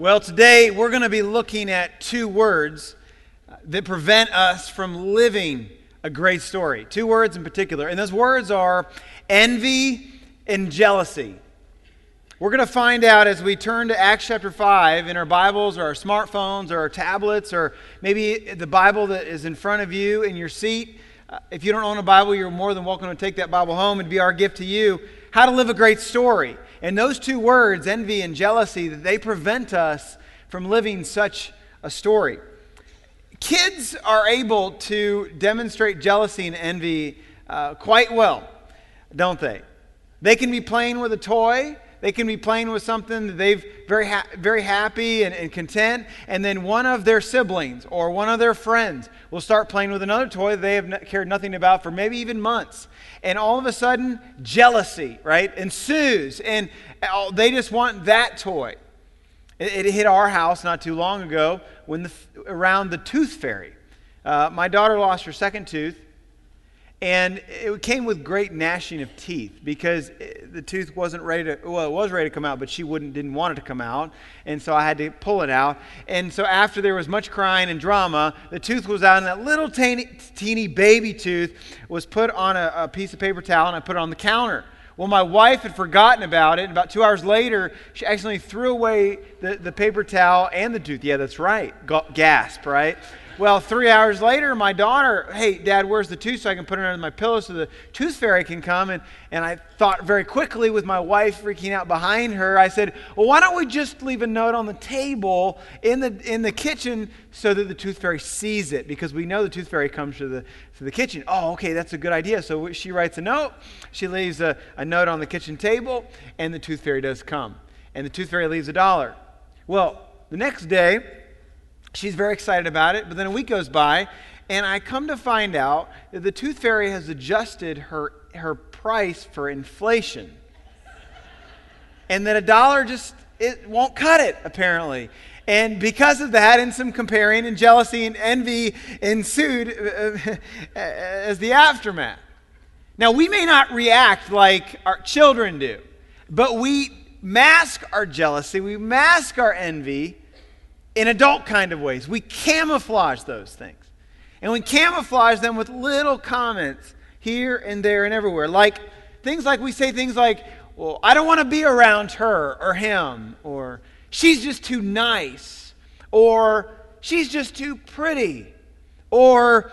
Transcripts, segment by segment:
Well, today we're going to be looking at two words that prevent us from living a great story. Two words in particular. And those words are envy and jealousy. We're going to find out as we turn to Acts chapter 5 in our Bibles or our smartphones or our tablets or maybe the Bible that is in front of you in your seat. Uh, if you don't own a Bible, you're more than welcome to take that Bible home and be our gift to you. How to live a great story. And those two words, envy and jealousy, they prevent us from living such a story. Kids are able to demonstrate jealousy and envy uh, quite well, don't they? They can be playing with a toy. They can be playing with something that they've very, ha- very happy and, and content, and then one of their siblings or one of their friends will start playing with another toy they have cared nothing about for maybe even months and all of a sudden, jealousy, right, ensues. And they just want that toy. It, it hit our house not too long ago when the, around the tooth fairy. Uh, my daughter lost her second tooth, and it came with great gnashing of teeth because the tooth wasn't ready to, well, it was ready to come out, but she wouldn't, didn't want it to come out. And so I had to pull it out. And so after there was much crying and drama, the tooth was out, and that little teeny, teeny baby tooth was put on a, a piece of paper towel, and I put it on the counter. Well, my wife had forgotten about it. And about two hours later, she accidentally threw away the, the paper towel and the tooth. Yeah, that's right. Gasp, right? Well, three hours later, my daughter, hey, Dad, where's the tooth so I can put it under my pillow so the tooth fairy can come? And, and I thought very quickly, with my wife freaking out behind her, I said, well, why don't we just leave a note on the table in the, in the kitchen so that the tooth fairy sees it? Because we know the tooth fairy comes to the, to the kitchen. Oh, okay, that's a good idea. So she writes a note. She leaves a, a note on the kitchen table, and the tooth fairy does come. And the tooth fairy leaves a dollar. Well, the next day, She's very excited about it, but then a week goes by, and I come to find out that the tooth fairy has adjusted her, her price for inflation. and that a dollar just it won't cut it, apparently. And because of that, and some comparing and jealousy and envy ensued uh, as the aftermath. Now, we may not react like our children do, but we mask our jealousy, we mask our envy in adult kind of ways. We camouflage those things. And we camouflage them with little comments here and there and everywhere. Like things like we say things like, well, I don't want to be around her or him, or she's just too nice, or she's just too pretty, or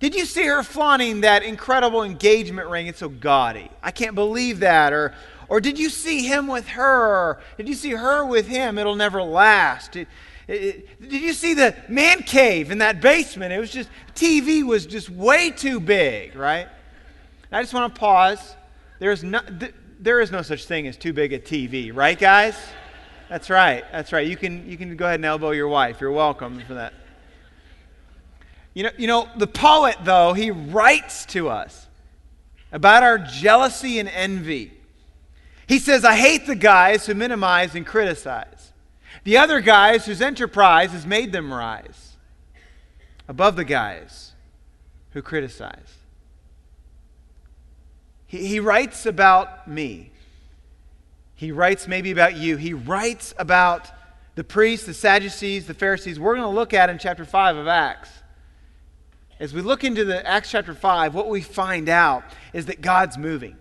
did you see her flaunting that incredible engagement ring? It's so gaudy. I can't believe that. Or, or did you see him with her? Did you see her with him? It'll never last. Did you see the man cave in that basement? It was just, TV was just way too big, right? I just want to pause. There is, no, there is no such thing as too big a TV, right, guys? That's right. That's right. You can, you can go ahead and elbow your wife. You're welcome for that. You know, you know, the poet, though, he writes to us about our jealousy and envy. He says, I hate the guys who minimize and criticize. The other guys whose enterprise has made them rise above the guys who criticize. He, he writes about me. He writes maybe about you. He writes about the priests, the Sadducees, the Pharisees. We're going to look at in chapter 5 of Acts. As we look into the Acts chapter 5, what we find out is that God's moving.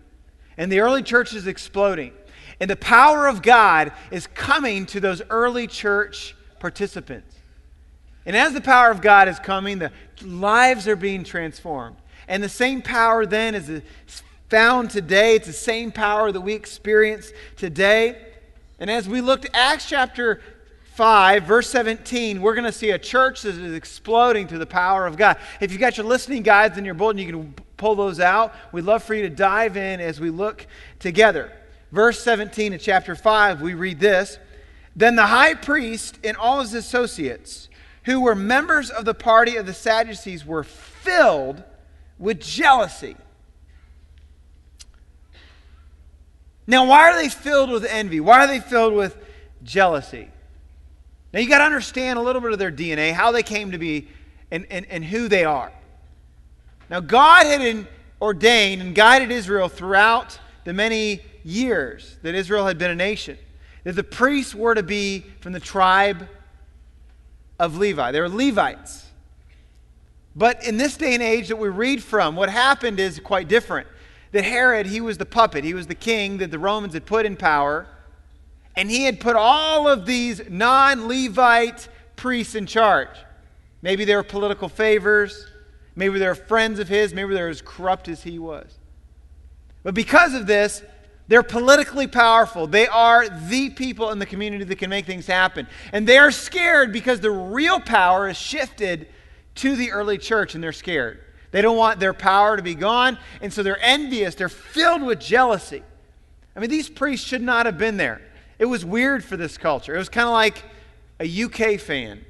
And the early church is exploding. And the power of God is coming to those early church participants. And as the power of God is coming, the lives are being transformed. And the same power then is found today. It's the same power that we experience today. And as we looked at Acts chapter 5, verse 17, we're going to see a church that is exploding to the power of God. If you've got your listening guides in your bulletin, you can pull those out. We'd love for you to dive in as we look together verse 17 of chapter 5, we read this Then the high priest and all his associates, who were members of the party of the Sadducees, were filled with jealousy. Now, why are they filled with envy? Why are they filled with jealousy? Now, you got to understand a little bit of their DNA, how they came to be, and, and, and who they are. Now, God had ordained and guided Israel throughout the many years that Israel had been a nation. that the priests were to be from the tribe of Levi. They were Levites. But in this day and age that we read from, what happened is quite different. That Herod, he was the puppet, he was the king that the Romans had put in power, and he had put all of these non Levite priests in charge. Maybe they were political favors, maybe they were friends of his, maybe they were as corrupt as he was. But because of this, they're politically powerful. They are the people in the community that can make things happen. And they are scared because the real power is shifted to the early church and they're scared. They don't want their power to be gone, and so they're envious. They're filled with jealousy. I mean, these priests should not have been there. It was weird for this culture. It was kind of like a UK fan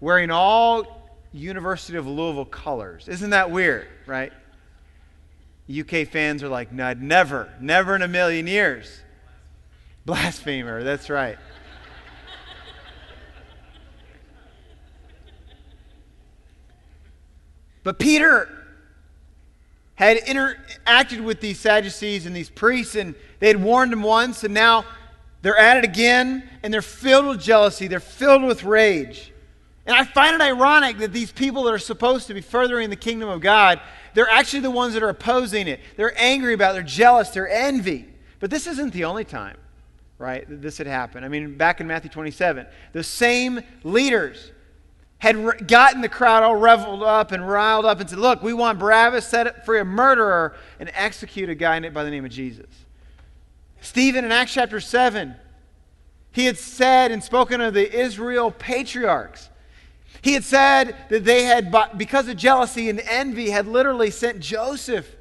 wearing all University of Louisville colors. Isn't that weird, right? UK fans are like, never, never in a million years. Blasphemer, that's right. but Peter had interacted with these Sadducees and these priests, and they had warned him once, and now they're at it again, and they're filled with jealousy, they're filled with rage. And I find it ironic that these people that are supposed to be furthering the kingdom of God they're actually the ones that are opposing it. They're angry about it. They're jealous. They're envy. But this isn't the only time, right, this had happened. I mean, back in Matthew 27, the same leaders had gotten the crowd all reveled up and riled up and said, Look, we want Barabbas set free a murderer and execute a guy by the name of Jesus. Stephen in Acts chapter 7, he had said and spoken of the Israel patriarchs he had said that they had, because of jealousy and envy, had literally sent Joseph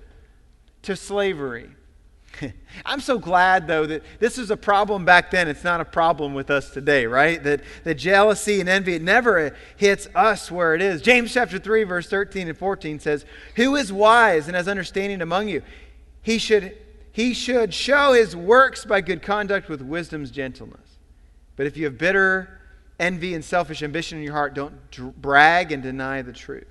to slavery. I'm so glad, though, that this was a problem back then. It's not a problem with us today, right? That, that jealousy and envy, it never hits us where it is. James chapter 3, verse 13 and 14 says, Who is wise and has understanding among you? He should, he should show his works by good conduct with wisdom's gentleness. But if you have bitter envy and selfish ambition in your heart, don't brag and deny the truth.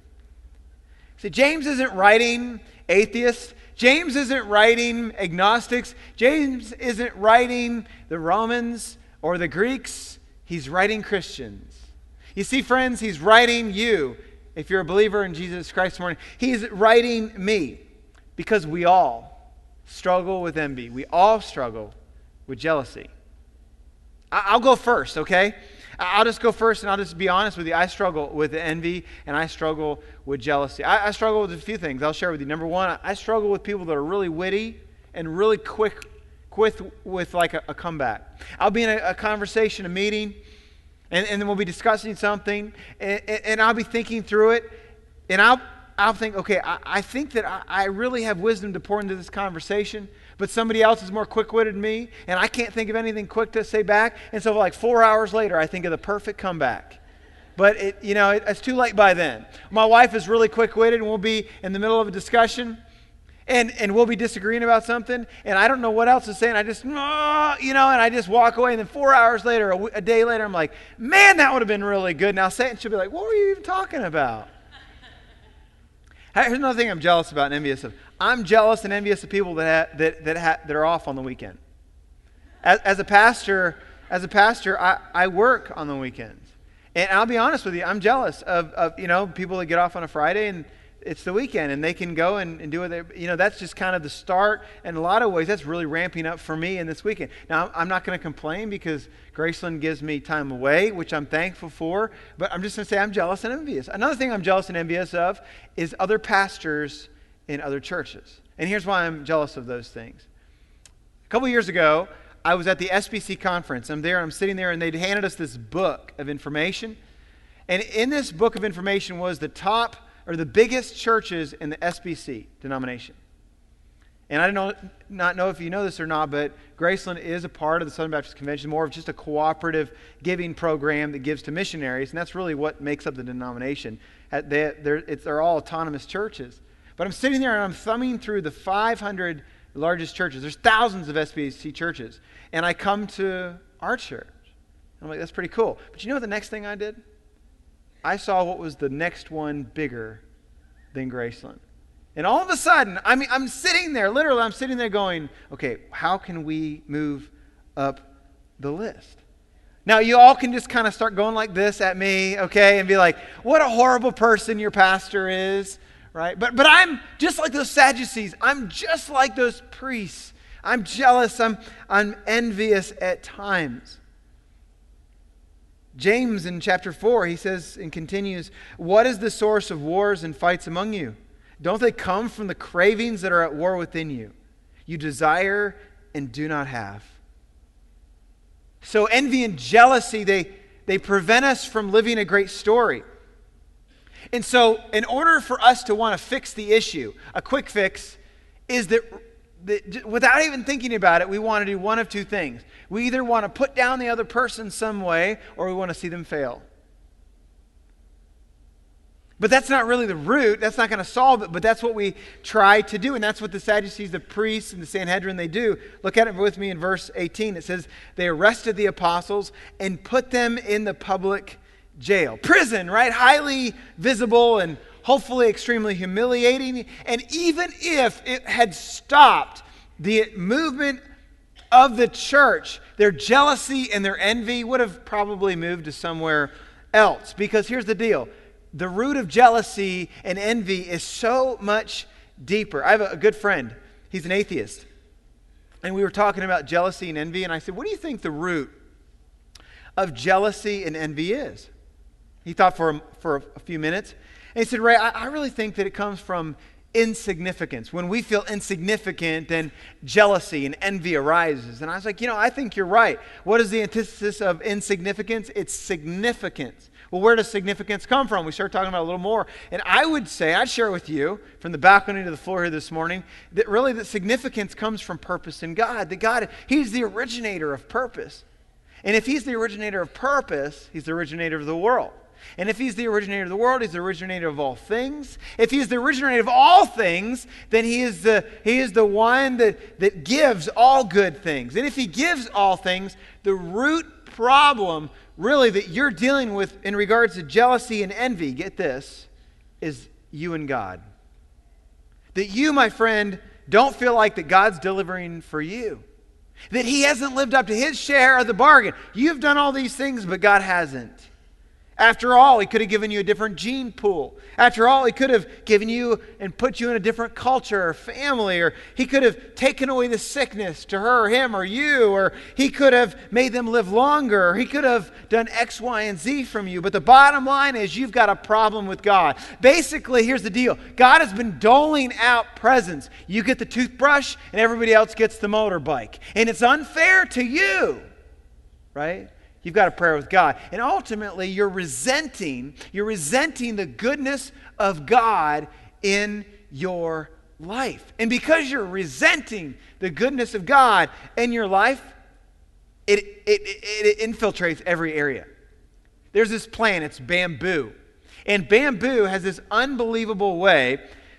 See, James isn't writing atheists. James isn't writing agnostics. James isn't writing the Romans or the Greeks. He's writing Christians. You see, friends, he's writing you. If you're a believer in Jesus Christ morning, he's writing me because we all struggle with envy. We all struggle with jealousy. I'll go first, okay? I'll just go first and I'll just be honest with you. I struggle with envy and I struggle with jealousy. I, I struggle with a few things. I'll share with you. Number one, I struggle with people that are really witty and really quick with, with like a, a comeback. I'll be in a, a conversation, a meeting, and, and then we'll be discussing something, and, and I'll be thinking through it, and I'll, I'll think, okay, I, I think that I, I really have wisdom to pour into this conversation, but somebody else is more quick witted than me, and I can't think of anything quick to say back. And so, like four hours later, I think of the perfect comeback. But it, you know, it, it's too late by then. My wife is really quick witted, and we'll be in the middle of a discussion. And, and we'll be disagreeing about something, and I don't know what else to say, and I just, you know, and I just walk away, and then four hours later, a, day later, I'm like, man, that would have been really good. Now say and she'll be like, what were you even talking about? Here's another thing I'm jealous about and envious of. I'm jealous and envious of people that, ha- that, that, ha- that are off on the weekend. As, as a pastor, as a pastor, I, I work on the weekends. And I'll be honest with you, I'm jealous of, of you know people that get off on a Friday and it's the weekend and they can go and, and do what they you know that's just kind of the start in a lot of ways that's really ramping up for me in this weekend now i'm not going to complain because graceland gives me time away which i'm thankful for but i'm just going to say i'm jealous and envious another thing i'm jealous and envious of is other pastors in other churches. And here's why I'm jealous of those things. A couple years ago, I was at the SBC conference. I'm there, I'm sitting there, and they'd handed us this book of information. And in this book of information was the top or the biggest churches in the SBC denomination. And I don't know, not know if you know this or not, but Graceland is a part of the Southern Baptist Convention, more of just a cooperative giving program that gives to missionaries, and that's really what makes up the denomination. They're all autonomous churches. But I'm sitting there and I'm thumbing through the 500 largest churches. There's thousands of SBC churches. And I come to our church. I'm like, that's pretty cool. But you know what the next thing I did? I saw what was the next one bigger than Graceland. And all of a sudden, I mean, I'm sitting there, literally, I'm sitting there going, okay, how can we move up the list. Now, you all can just kind of start going like this at me, okay, and be like, what a horrible person your pastor is, right? But, but I'm just like those Sadducees. I'm just like those priests. I'm jealous. I'm, I'm envious at times. James in chapter 4, he says and continues, What is the source of wars and fights among you? Don't they come from the cravings that are at war within you? You desire and do not have. So, envy and jealousy, they, they prevent us from living a great story. And so, in order for us to want to fix the issue, a quick fix is that, that without even thinking about it, we want to do one of two things. We either want to put down the other person some way or we want to see them fail. But that's not really the root. That's not going to solve it, but that's what we try to do. And that's what the Sadducees, the priests, and the Sanhedrin, they do. Look at it with me in verse 18. It says, They arrested the apostles and put them in the public jail. Prison, right? Highly visible and hopefully extremely humiliating. And even if it had stopped the movement of the church, their jealousy and their envy would have probably moved to somewhere else. Because here's the deal the root of jealousy and envy is so much deeper. I have a, good friend, he's an atheist. And we were talking about jealousy and envy, and I said, What do you think the root of jealousy and envy is? He thought for a, for a few minutes. And he said, Ray, I, I really think that it comes from insignificance. When we feel insignificant, then jealousy and envy arises. And I was like, you know, I think you're right. What is the antithesis of insignificance? It's significance. Well, where does significance come from? We started talking about a little more. And I would say, I'd share with you from the balcony to the floor here this morning, that really the significance comes from purpose in God. That God, He's the originator of purpose. And if He's the originator of purpose, He's the originator of the world. And if he's the originator of the world, he's the originator of all things. If he's the originator of all things, then he is the, he is the one that, that gives all good things. And if he gives all things, the root problem really that you're dealing with in regards to jealousy and envy, get this, is you and God. That you, my friend, don't feel like that God's delivering for you. That he hasn't lived up to his share of the bargain. You've done all these things, but God hasn't. After all, he could have given you a different gene pool. After all, he could have given you and put you in a different culture or family, or he could have taken away the sickness to her, or him, or you, or he could have made them live longer, or he could have done X, Y, and Z from you. But the bottom line is you've got a problem with God. Basically, here's the deal God has been doling out presents. You get the toothbrush, and everybody else gets the motorbike. And it's unfair to you, right? You've got a prayer with God. And ultimately, you're resenting, you're resenting the goodness of God in your life. And because you're resenting the goodness of God in your life, it, it, it, it infiltrates every area. There's this plant, it's bamboo. And bamboo has this unbelievable way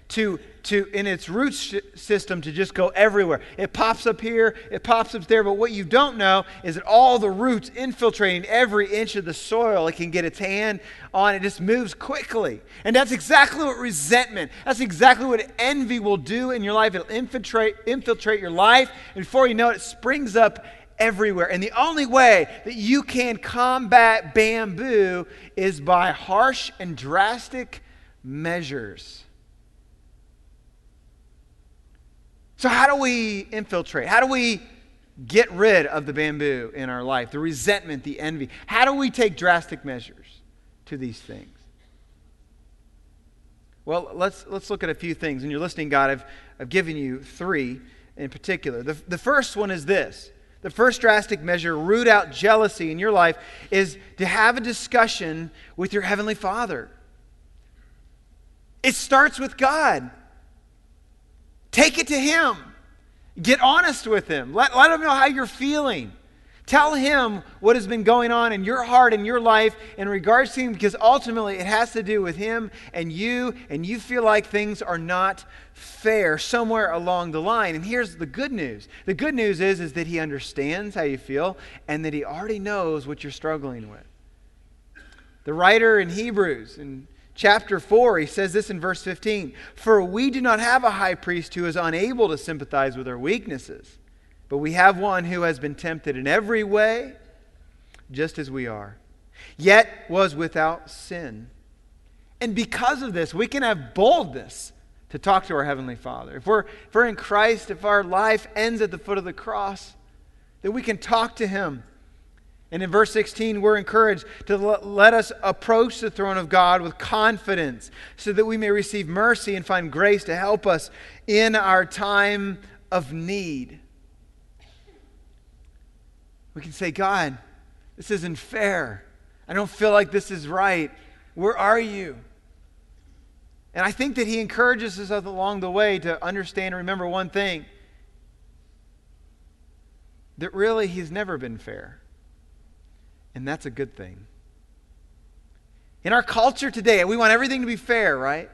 to to in its root sh- system to just go everywhere. It pops up here, it pops up there, but what you don't know is that all the roots infiltrating every inch of the soil it can get its hand on. It just moves quickly. And that's exactly what resentment, that's exactly what envy will do in your life. It'll infiltrate infiltrate your life, and before you know it, it springs up everywhere. And the only way that you can combat bamboo is by harsh and drastic measures. So, how do we infiltrate? How do we get rid of the bamboo in our life, the resentment, the envy? How do we take drastic measures to these things? Well, let's, let's look at a few things. And you're listening, God, I've, I've given you three in particular. The, the first one is this the first drastic measure, root out jealousy in your life, is to have a discussion with your Heavenly Father. It starts with God. Take it to Him. Get honest with Him. Let, let Him know how you're feeling. Tell Him what has been going on in your heart and your life in regards to Him, because ultimately it has to do with Him and you, and you feel like things are not fair somewhere along the line. And here's the good news the good news is, is that He understands how you feel and that He already knows what you're struggling with. The writer in Hebrews, in chapter 4, he says this in verse 15 For we do not have a high priest who is unable to sympathize with our weaknesses, But we have one who has been tempted in every way, just as we are, yet was without sin. And because of this, we can have boldness to talk to our Heavenly Father. If we're, if we're in Christ, if our life ends at the foot of the cross, then we can talk to Him. And in verse 16, we're encouraged to let us approach the throne of God with confidence so that we may receive mercy and find grace to help us in our time of need. We can say, God, this isn't fair. I don't feel like this is right. Where are you? And I think that he encourages us along the way to understand and remember one thing that really he's never been fair. And that's a good thing. In our culture today, we want everything to be fair, right?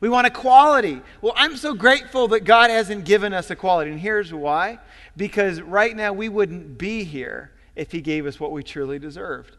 We want equality. Well, I'm so grateful that God hasn't given us equality. And here's why because right now we wouldn't be here if He gave us what we truly deserved.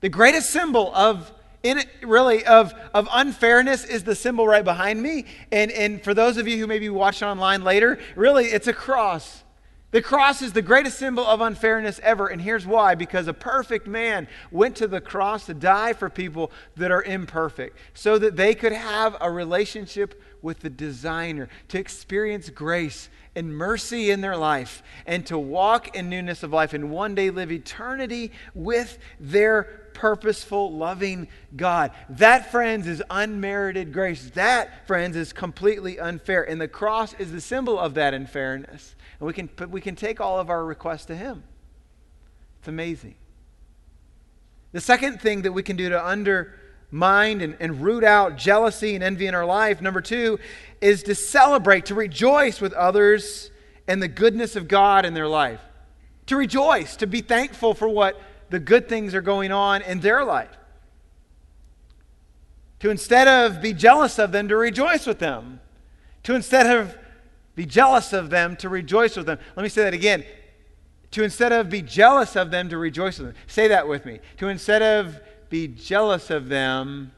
The greatest symbol of in really of, of unfairness is the symbol right behind me and, and for those of you who maybe watch online later really it's a cross the cross is the greatest symbol of unfairness ever, and here's why because a perfect man went to the cross to die for people that are imperfect, so that they could have a relationship with the designer, to experience grace and mercy in their life, and to walk in newness of life, and one day live eternity with their purposeful, loving God. That, friends, is unmerited grace. That, friends, is completely unfair. And the cross is the symbol of that unfairness. And we can, but we can take all of our requests to Him. It's amazing. The second thing that we can do to undermine and, and root out jealousy and envy in our life, number two, is to celebrate, to rejoice with others and the goodness of God in their life. To rejoice, to be thankful for what the good things are going on in their life. To instead of be jealous of them, to rejoice with them. To instead of be jealous of them to rejoice with them. Let me say that again. To instead of be jealous of them to rejoice with them. Say that with me. To instead of be jealous of them,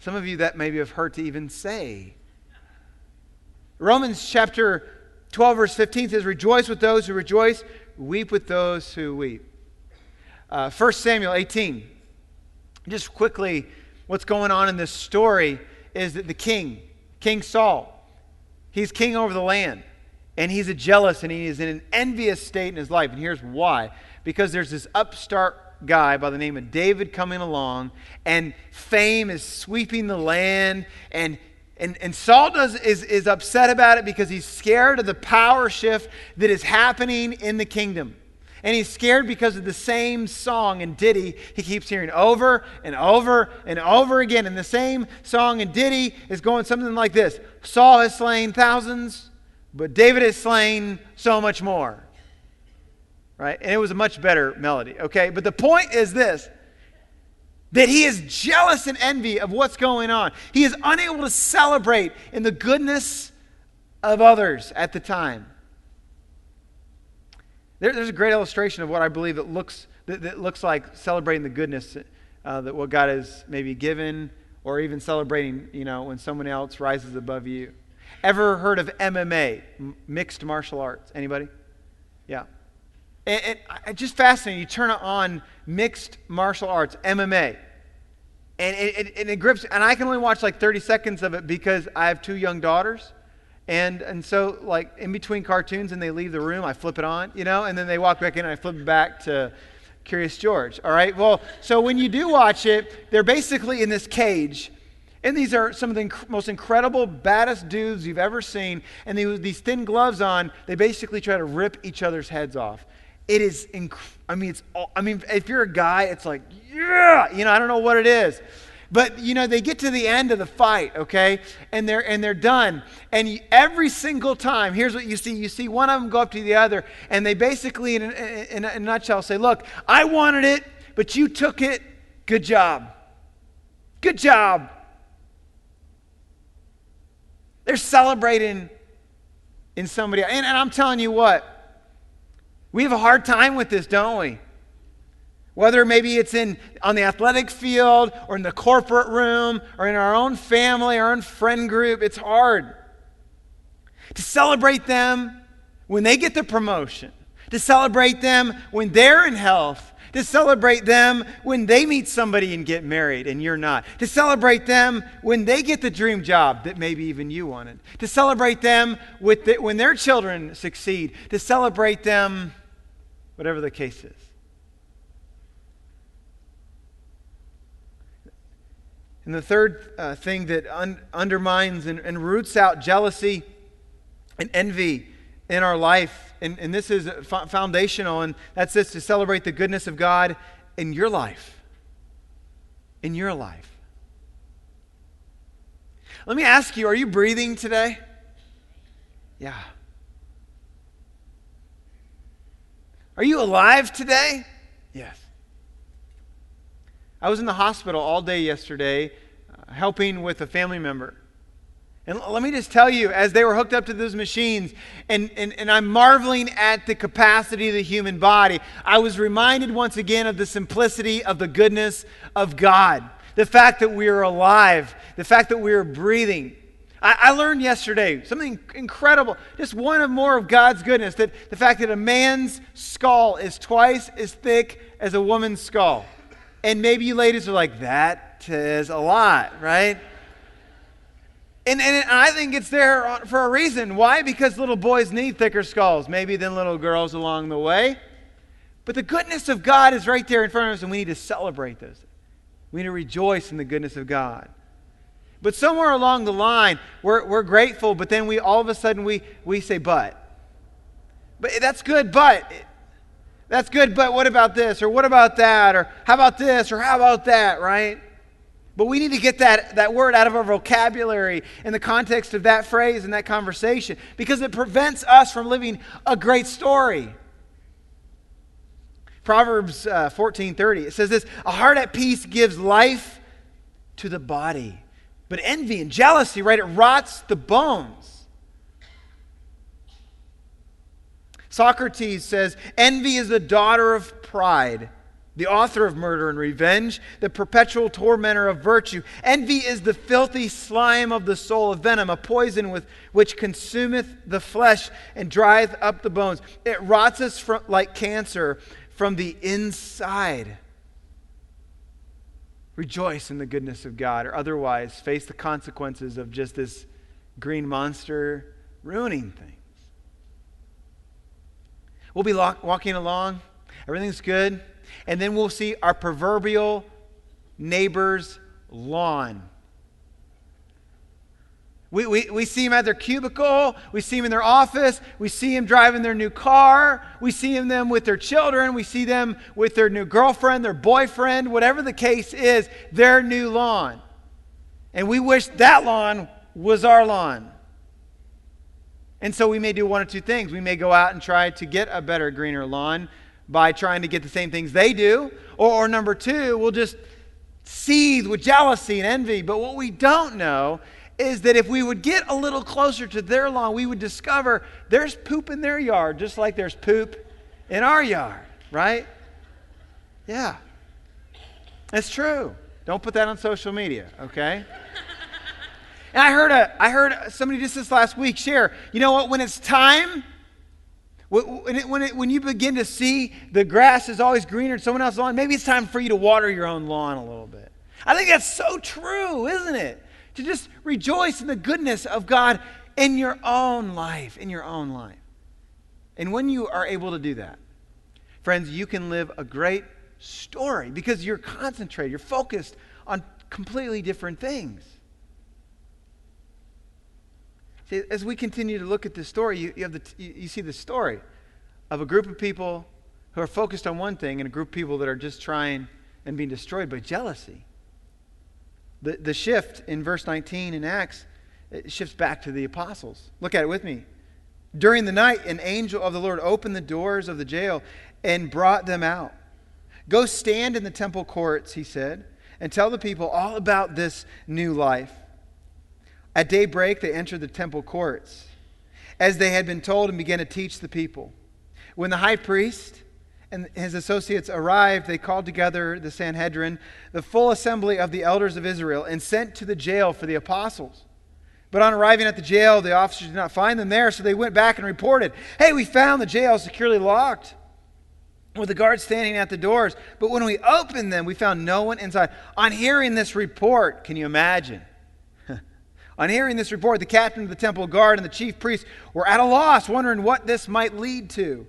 some of you that maybe have heard to even say. Romans chapter 12, verse 15 says, Rejoice with those who rejoice, weep with those who weep. Uh, 1 Samuel 18. Just quickly, what's going on in this story is that the king, King Saul, He's king over the land. And he's a jealous and he is in an envious state in his life. And here's why because there's this upstart guy by the name of David coming along, and fame is sweeping the land. And, and, and Saul does, is, is upset about it because he's scared of the power shift that is happening in the kingdom. And he's scared because of the same song and ditty he keeps hearing over and over and over again. And the same song and ditty is going something like this Saul has slain thousands, but David has slain so much more. Right? And it was a much better melody, okay? But the point is this that he is jealous and envy of what's going on. He is unable to celebrate in the goodness of others at the time. There, there's a great illustration of what I believe it looks, that, that looks like celebrating the goodness uh, that what God has maybe given, or even celebrating, you know, when someone else rises above you. Ever heard of MMA, mixed martial arts? Anybody? Yeah. And, and it's just fascinating. You turn on mixed martial arts, MMA, and it, it, and it grips. And I can only watch like 30 seconds of it because I have two young daughters. And, and so, like, in between cartoons and they leave the room, I flip it on, you know, and then they walk back in and I flip it back to Curious George. All right? Well, so when you do watch it, they're basically in this cage. And these are some of the inc- most incredible, baddest dudes you've ever seen. And they, these thin gloves on, they basically try to rip each other's heads off. It is, inc- I mean, it's, all, I mean, if you're a guy, it's like, yeah, you know, I don't know what it is. But you know, they get to the end of the fight, okay? And they're and they're done. And every single time, here's what you see. You see one of them go up to the other, and they basically, in a, in a nutshell, say, Look, I wanted it, but you took it. Good job. Good job. They're celebrating in somebody. And, and I'm telling you what, we have a hard time with this, don't we? Whether maybe it's in on the athletic field or in the corporate room or in our own family, our own friend group, it's hard. To celebrate them when they get the promotion, to celebrate them when they're in health, to celebrate them when they meet somebody and get married and you're not, to celebrate them when they get the dream job that maybe even you wanted, to celebrate them the, when their children succeed, to celebrate them, whatever the case is. And the third uh, thing that un- undermines and, and, roots out jealousy and envy in our life, and, and this is f- foundational, and that's this to celebrate the goodness of God in your life. In your life. Let me ask you are you breathing today? Yeah. Are you alive today? Yes. I was in the hospital all day yesterday uh, helping with a family member. And let me just tell you, as they were hooked up to those machines, and, and, and I'm marveling at the capacity of the human body, I was reminded once again of the simplicity of the goodness of God. The fact that we are alive, the fact that we are breathing. I, I learned yesterday something incredible, just one of more of God's goodness that the fact that a man's skull is twice as thick as a woman's skull. And maybe you ladies are like, that is a lot, right? And, and I think it's there for a reason. Why? Because little boys need thicker skulls, maybe than little girls along the way. But the goodness of God is right there in front of us, and we need to celebrate this. We need to rejoice in the goodness of God. But somewhere along the line, we're, we're grateful, but then we all of a sudden we, we say, but. But that's good, but that's good, but what about this? Or what about that? Or how about this? Or how about that, right? But we need to get that, that word out of our vocabulary in the context of that phrase and that conversation because it prevents us from living a great story. Proverbs uh, 14:30 it says this, a heart at peace gives life to the body. But envy and jealousy, right, it rots the bones. Socrates says, Envy is the daughter of pride, the author of murder and revenge, the perpetual tormentor of virtue. Envy is the filthy slime of the soul, of venom, a poison with which consumeth the flesh and drieth up the bones. It rots us from, like cancer from the inside. Rejoice in the goodness of God, or otherwise face the consequences of just this green monster ruining things. We'll be walking along, everything's good, and then we'll see our proverbial neighbor's lawn. We, we, we see them at their cubicle. We see them in their office. We see them driving their new car. We see them with their children. We see them with their new girlfriend, their boyfriend, whatever the case is, their new lawn. And we wish that lawn was our lawn. And so we may do one or two things. We may go out and try to get a better, greener lawn by trying to get the same things they do. Or, or number two, we'll just seethe with jealousy and envy. But what we don't know is that if we would get a little closer to their lawn, we would discover there's poop in their yard just like there's poop in our yard, right? Yeah. It's true. Don't put that on social media, okay? And I heard, a, I heard somebody just this last week share, you know what, when it's time, when, it, when, it, when you begin to see the grass is always greener in someone else's lawn, maybe it's time for you to water your own lawn a little bit. I think that's so true, isn't it? To just rejoice in the goodness of God in your own life, in your own life. And when you are able to do that, friends, you can live a great story because you're concentrated, you're focused on completely different things. See, as we continue to look at this story, you, you, have the, you, you see the story of a group of people who are focused on one thing and a group of people that are just trying and being destroyed by jealousy. The, the shift in verse 19 in Acts it shifts back to the apostles. Look at it with me. During the night, an angel of the Lord opened the doors of the jail and brought them out. Go stand in the temple courts, he said, and tell the people all about this new life. At daybreak, they entered the temple courts, as they had been told, and began to teach the people. When the high priest and his associates arrived, they called together the Sanhedrin, the full assembly of the elders of Israel, and sent to the jail for the apostles. But on arriving at the jail, the officers did not find them there, so they went back and reported, Hey, we found the jail securely locked with the guards standing at the doors. But when we opened them, we found no one inside. On hearing this report, can you imagine? On hearing this report, the captain of the temple guard and the chief priests were at a loss, wondering what this might lead to.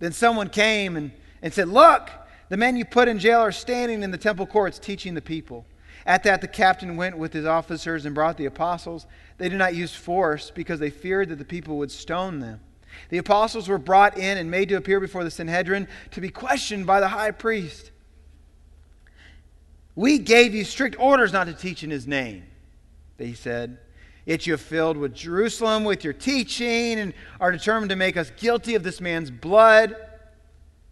Then someone came and, and said, Look, the men you put in jail are standing in the temple courts teaching the people. At that, the captain went with his officers and brought the apostles. They did not use force because they feared that the people would stone them. The apostles were brought in and made to appear before the Sanhedrin to be questioned by the high priest. We gave you strict orders not to teach in his name, they said. Yet you have filled with Jerusalem with your teaching and are determined to make us guilty of this man's blood.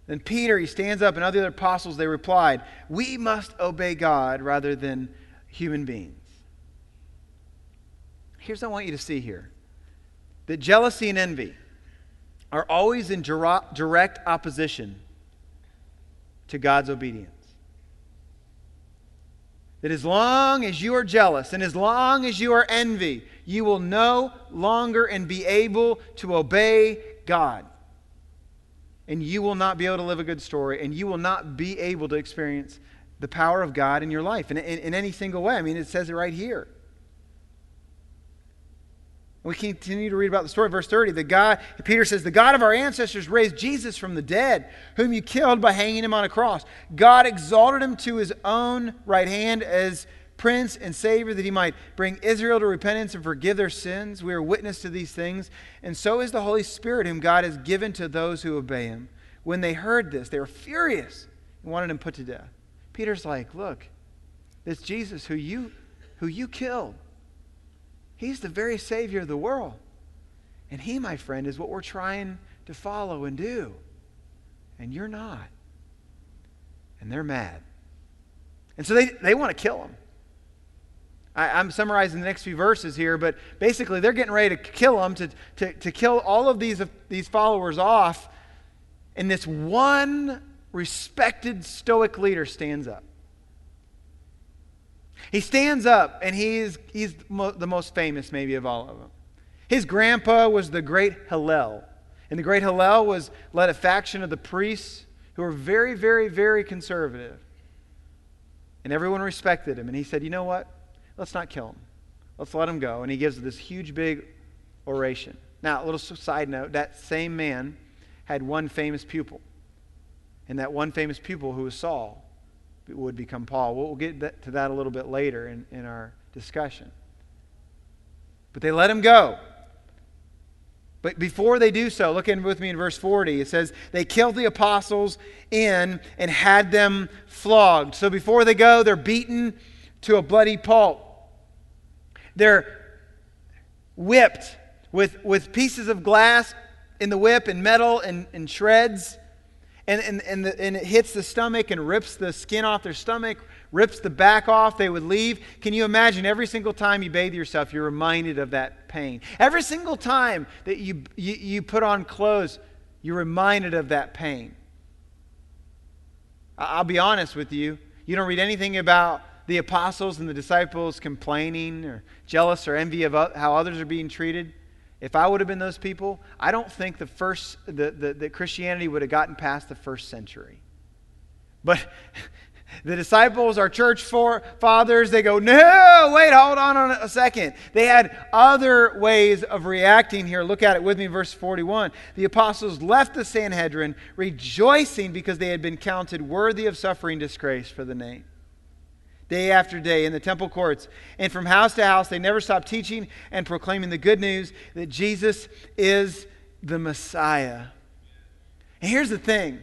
Then Peter, he stands up, and other apostles, they replied, We must obey God rather than human beings. Here's what I want you to see here that jealousy and envy are always in direct opposition to God's obedience. That as long as you are jealous and as long as you are envy, you will no longer and be able to obey God and you will not be able to live a good story, and you will not be able to experience the power of God in your life in, in, in any single way. I mean, it says it right here. We continue to read about the story, verse 30. The God, Peter says, The God of our ancestors raised Jesus from the dead, whom you killed by hanging him on a cross. God exalted him to his own right hand as Prince and Savior, that he might bring Israel to repentance and forgive their sins. We are witness to these things. And so is the Holy Spirit, whom God has given to those who obey him. When they heard this, they were furious and wanted him put to death. Peter's like, Look, this Jesus who you, who you killed, he's the very Savior of the world. And he, my friend, is what we're trying to follow and do. And you're not. And they're mad. And so they, they want to kill him. I, am summarizing the next few verses here, but basically they're getting ready to kill them, to, to, to kill all of these, these followers off. And this one respected Stoic leader stands up. He stands up, and he's, he's the most famous, maybe, of all of them. His grandpa was the great Hillel. And the great Hillel was led a faction of the priests who were very, very, very conservative. And everyone respected him. And he said, You know what? let's not kill him. Let's let him go. And he gives this huge, big oration. Now, a little side note that same man had one famous pupil. And that one famous pupil, who was Saul, would become Paul. We'll get to that a little bit later in, in our discussion. But they let him go. But before they do so, look in with me in verse 40. It says, They killed the apostles in and had them flogged. So before they go, they're beaten to a bloody pulp. They're whipped with, with pieces of glass in the whip and metal and, and shreds. And, and, and, the, and it hits the stomach and rips the skin off their stomach, rips the back off. They would leave. Can you imagine every single time you bathe yourself, you're reminded of that pain? Every single time that you, you, you put on clothes, you're reminded of that pain. I'll be honest with you. You don't read anything about the apostles and the disciples complaining or jealous or envy of how others are being treated, if I would have been those people, I don't think the first the, the, the Christianity would have gotten past the first century. But the disciples, our church fathers, they go, no, wait, hold on a second. They had other ways of reacting here. Look at it with me, verse 41. The apostles left the Sanhedrin rejoicing because they had been counted worthy of suffering disgrace for the name day after day in the temple courts. And from house to house, they never stopped teaching and proclaiming the good news that Jesus is the Messiah. And here's the thing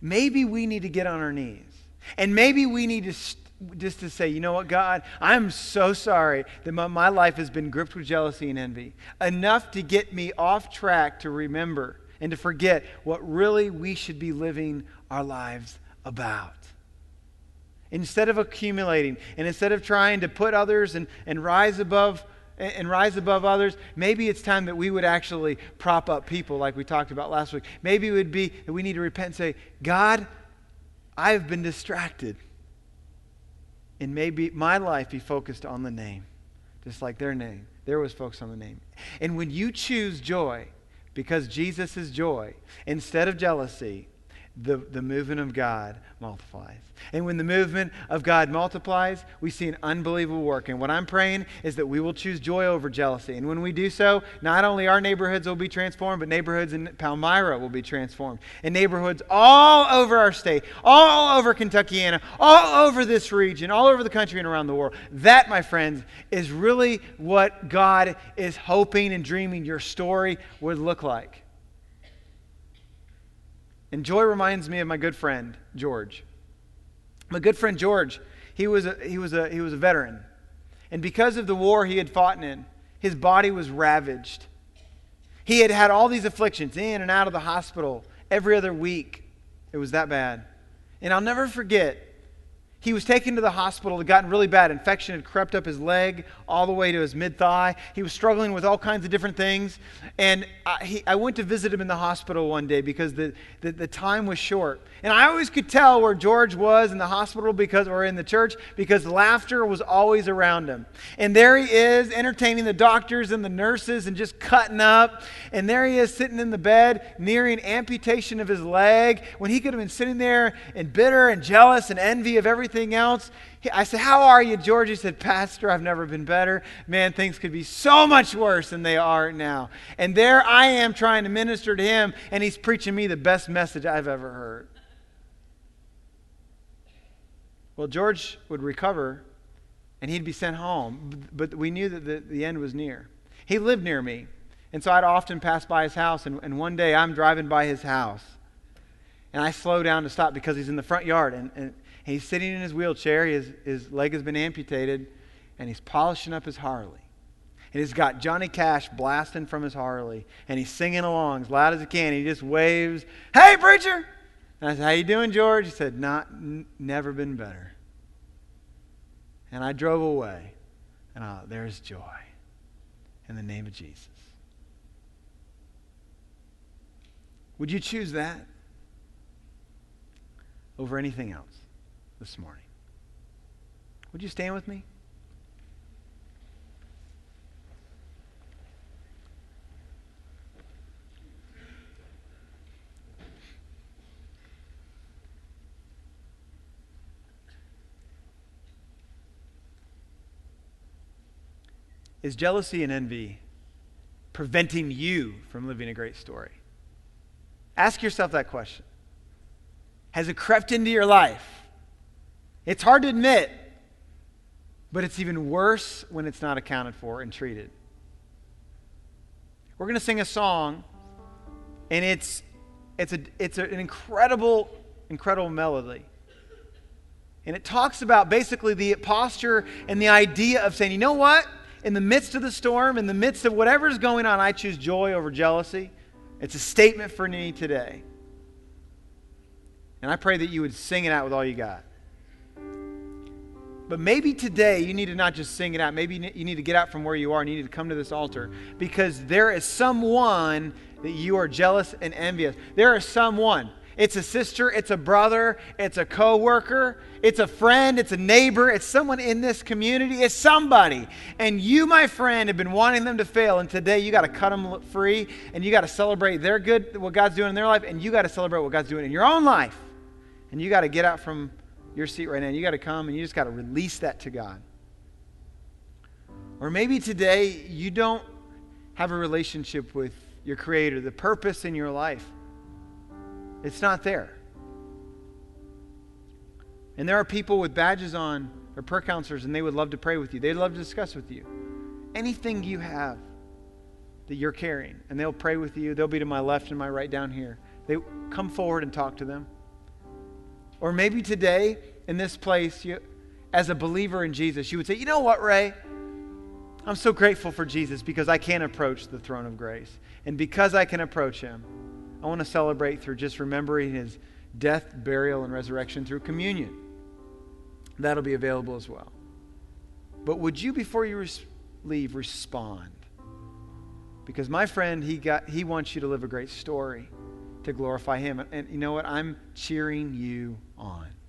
maybe we need to get on our knees. And maybe we need to just to say, you know what, God, I'm so sorry that my, my life has been gripped with jealousy and envy. Enough to get me off track to remember and to forget what really we should be living our lives about. Instead of accumulating and instead of trying to put others and, and rise above and rise above others, maybe it's time that we would actually prop up people like we talked about last week. Maybe it would be that we need to repent and say, God, I've been distracted. and maybe my life be focused on the name, just like their name. There was focused on the name. And when you choose joy, because Jesus is joy, instead of jealousy, the, the movement of God multiplies. And when the movement of God multiplies, we see an unbelievable work. And what I'm praying is that we will choose joy over jealousy. And when we do so, not only our neighborhoods will be transformed, but neighborhoods in Palmyra will be transformed. And neighborhoods all over our state, all over Kentuckiana, all over this region, all over the country and around the world. That, my friends, is really what God is hoping and dreaming your story would look like. And joy reminds me of my good friend, George. My good friend George, he was a, he was a, he was a veteran. And because of the war he had fought in, his body was ravaged. He had had all these afflictions in and out of the hospital every other week. It was that bad. And I'll never forget he was taken to the hospital. It had gotten really bad. Infection had crept up his leg all the way to his mid thigh. He was struggling with all kinds of different things. And I, he, I, went to visit him in the hospital one day because the, the, the, time was short. And I always could tell where George was in the hospital because, or in the church because laughter was always around him. And there he is entertaining the doctors and the nurses and just cutting up. And there he is sitting in the bed nearing amputation of his leg when he could have been sitting there and bitter and jealous and envy of everything everything else. I said, How are you, George? He said, Pastor, I've never been better. Man, things could be so much worse than they are now. And there I am trying to minister to him, and he's preaching me the best message I've ever heard. Well, George would recover and he'd be sent home, but we knew that the, the end was near. He lived near me, and so I'd often pass by his house, and, and one day I'm driving by his house, and I slow down to stop because he's in the front yard, and, and, he's sitting in his wheelchair. His, his leg has been amputated, and he's polishing up his Harley. And he's got Johnny Cash blasting from his Harley, and he's singing along as loud as he can. He just waves, "Hey, preacher!" And I said, "How you doing, George?" He said, "Not, n- never been better." And I drove away, and oh, there's joy in the name of Jesus. Would you choose that over anything else? This morning. Would you stand with me? Is jealousy and envy preventing you from living a great story? Ask yourself that question. Has it crept into your life? It's hard to admit, but it's even worse when it's not accounted for and treated. We're going to sing a song, and it's, it's, a, it's an incredible, incredible melody. And it talks about basically the posture and the idea of saying, you know what? In the midst of the storm, in the midst of whatever's going on, I choose joy over jealousy. It's a statement for me today. And I pray that you would sing it out with all you got. But maybe today you need to not just sing it out. Maybe you need to get out from where you are and you need to come to this altar because there is someone that you are jealous and envious. There is someone. It's a sister, it's a brother, it's a coworker, it's a friend, it's a neighbor, it's someone in this community, it's somebody. And you, my friend, have been wanting them to fail, and today you got to cut them free, and you got to celebrate their good, what God's doing in their life, and you got to celebrate what God's doing in your own life. And you got to get out from your seat right now. You got to come and you just got to release that to God. Or maybe today you don't have a relationship with your Creator, the purpose in your life. It's not there. And there are people with badges on or prayer counselors, and they would love to pray with you. They'd love to discuss with you. Anything you have that you're carrying, and they'll pray with you. They'll be to my left and my right down here. They come forward and talk to them. Or maybe today in this place, you, as a believer in Jesus, you would say, You know what, Ray? I'm so grateful for Jesus because I can approach the throne of grace. And because I can approach him, I want to celebrate through just remembering his death, burial, and resurrection through communion. That'll be available as well. But would you, before you res- leave, respond? Because my friend, he, got, he wants you to live a great story to glorify Him. And you know what? I'm cheering you on.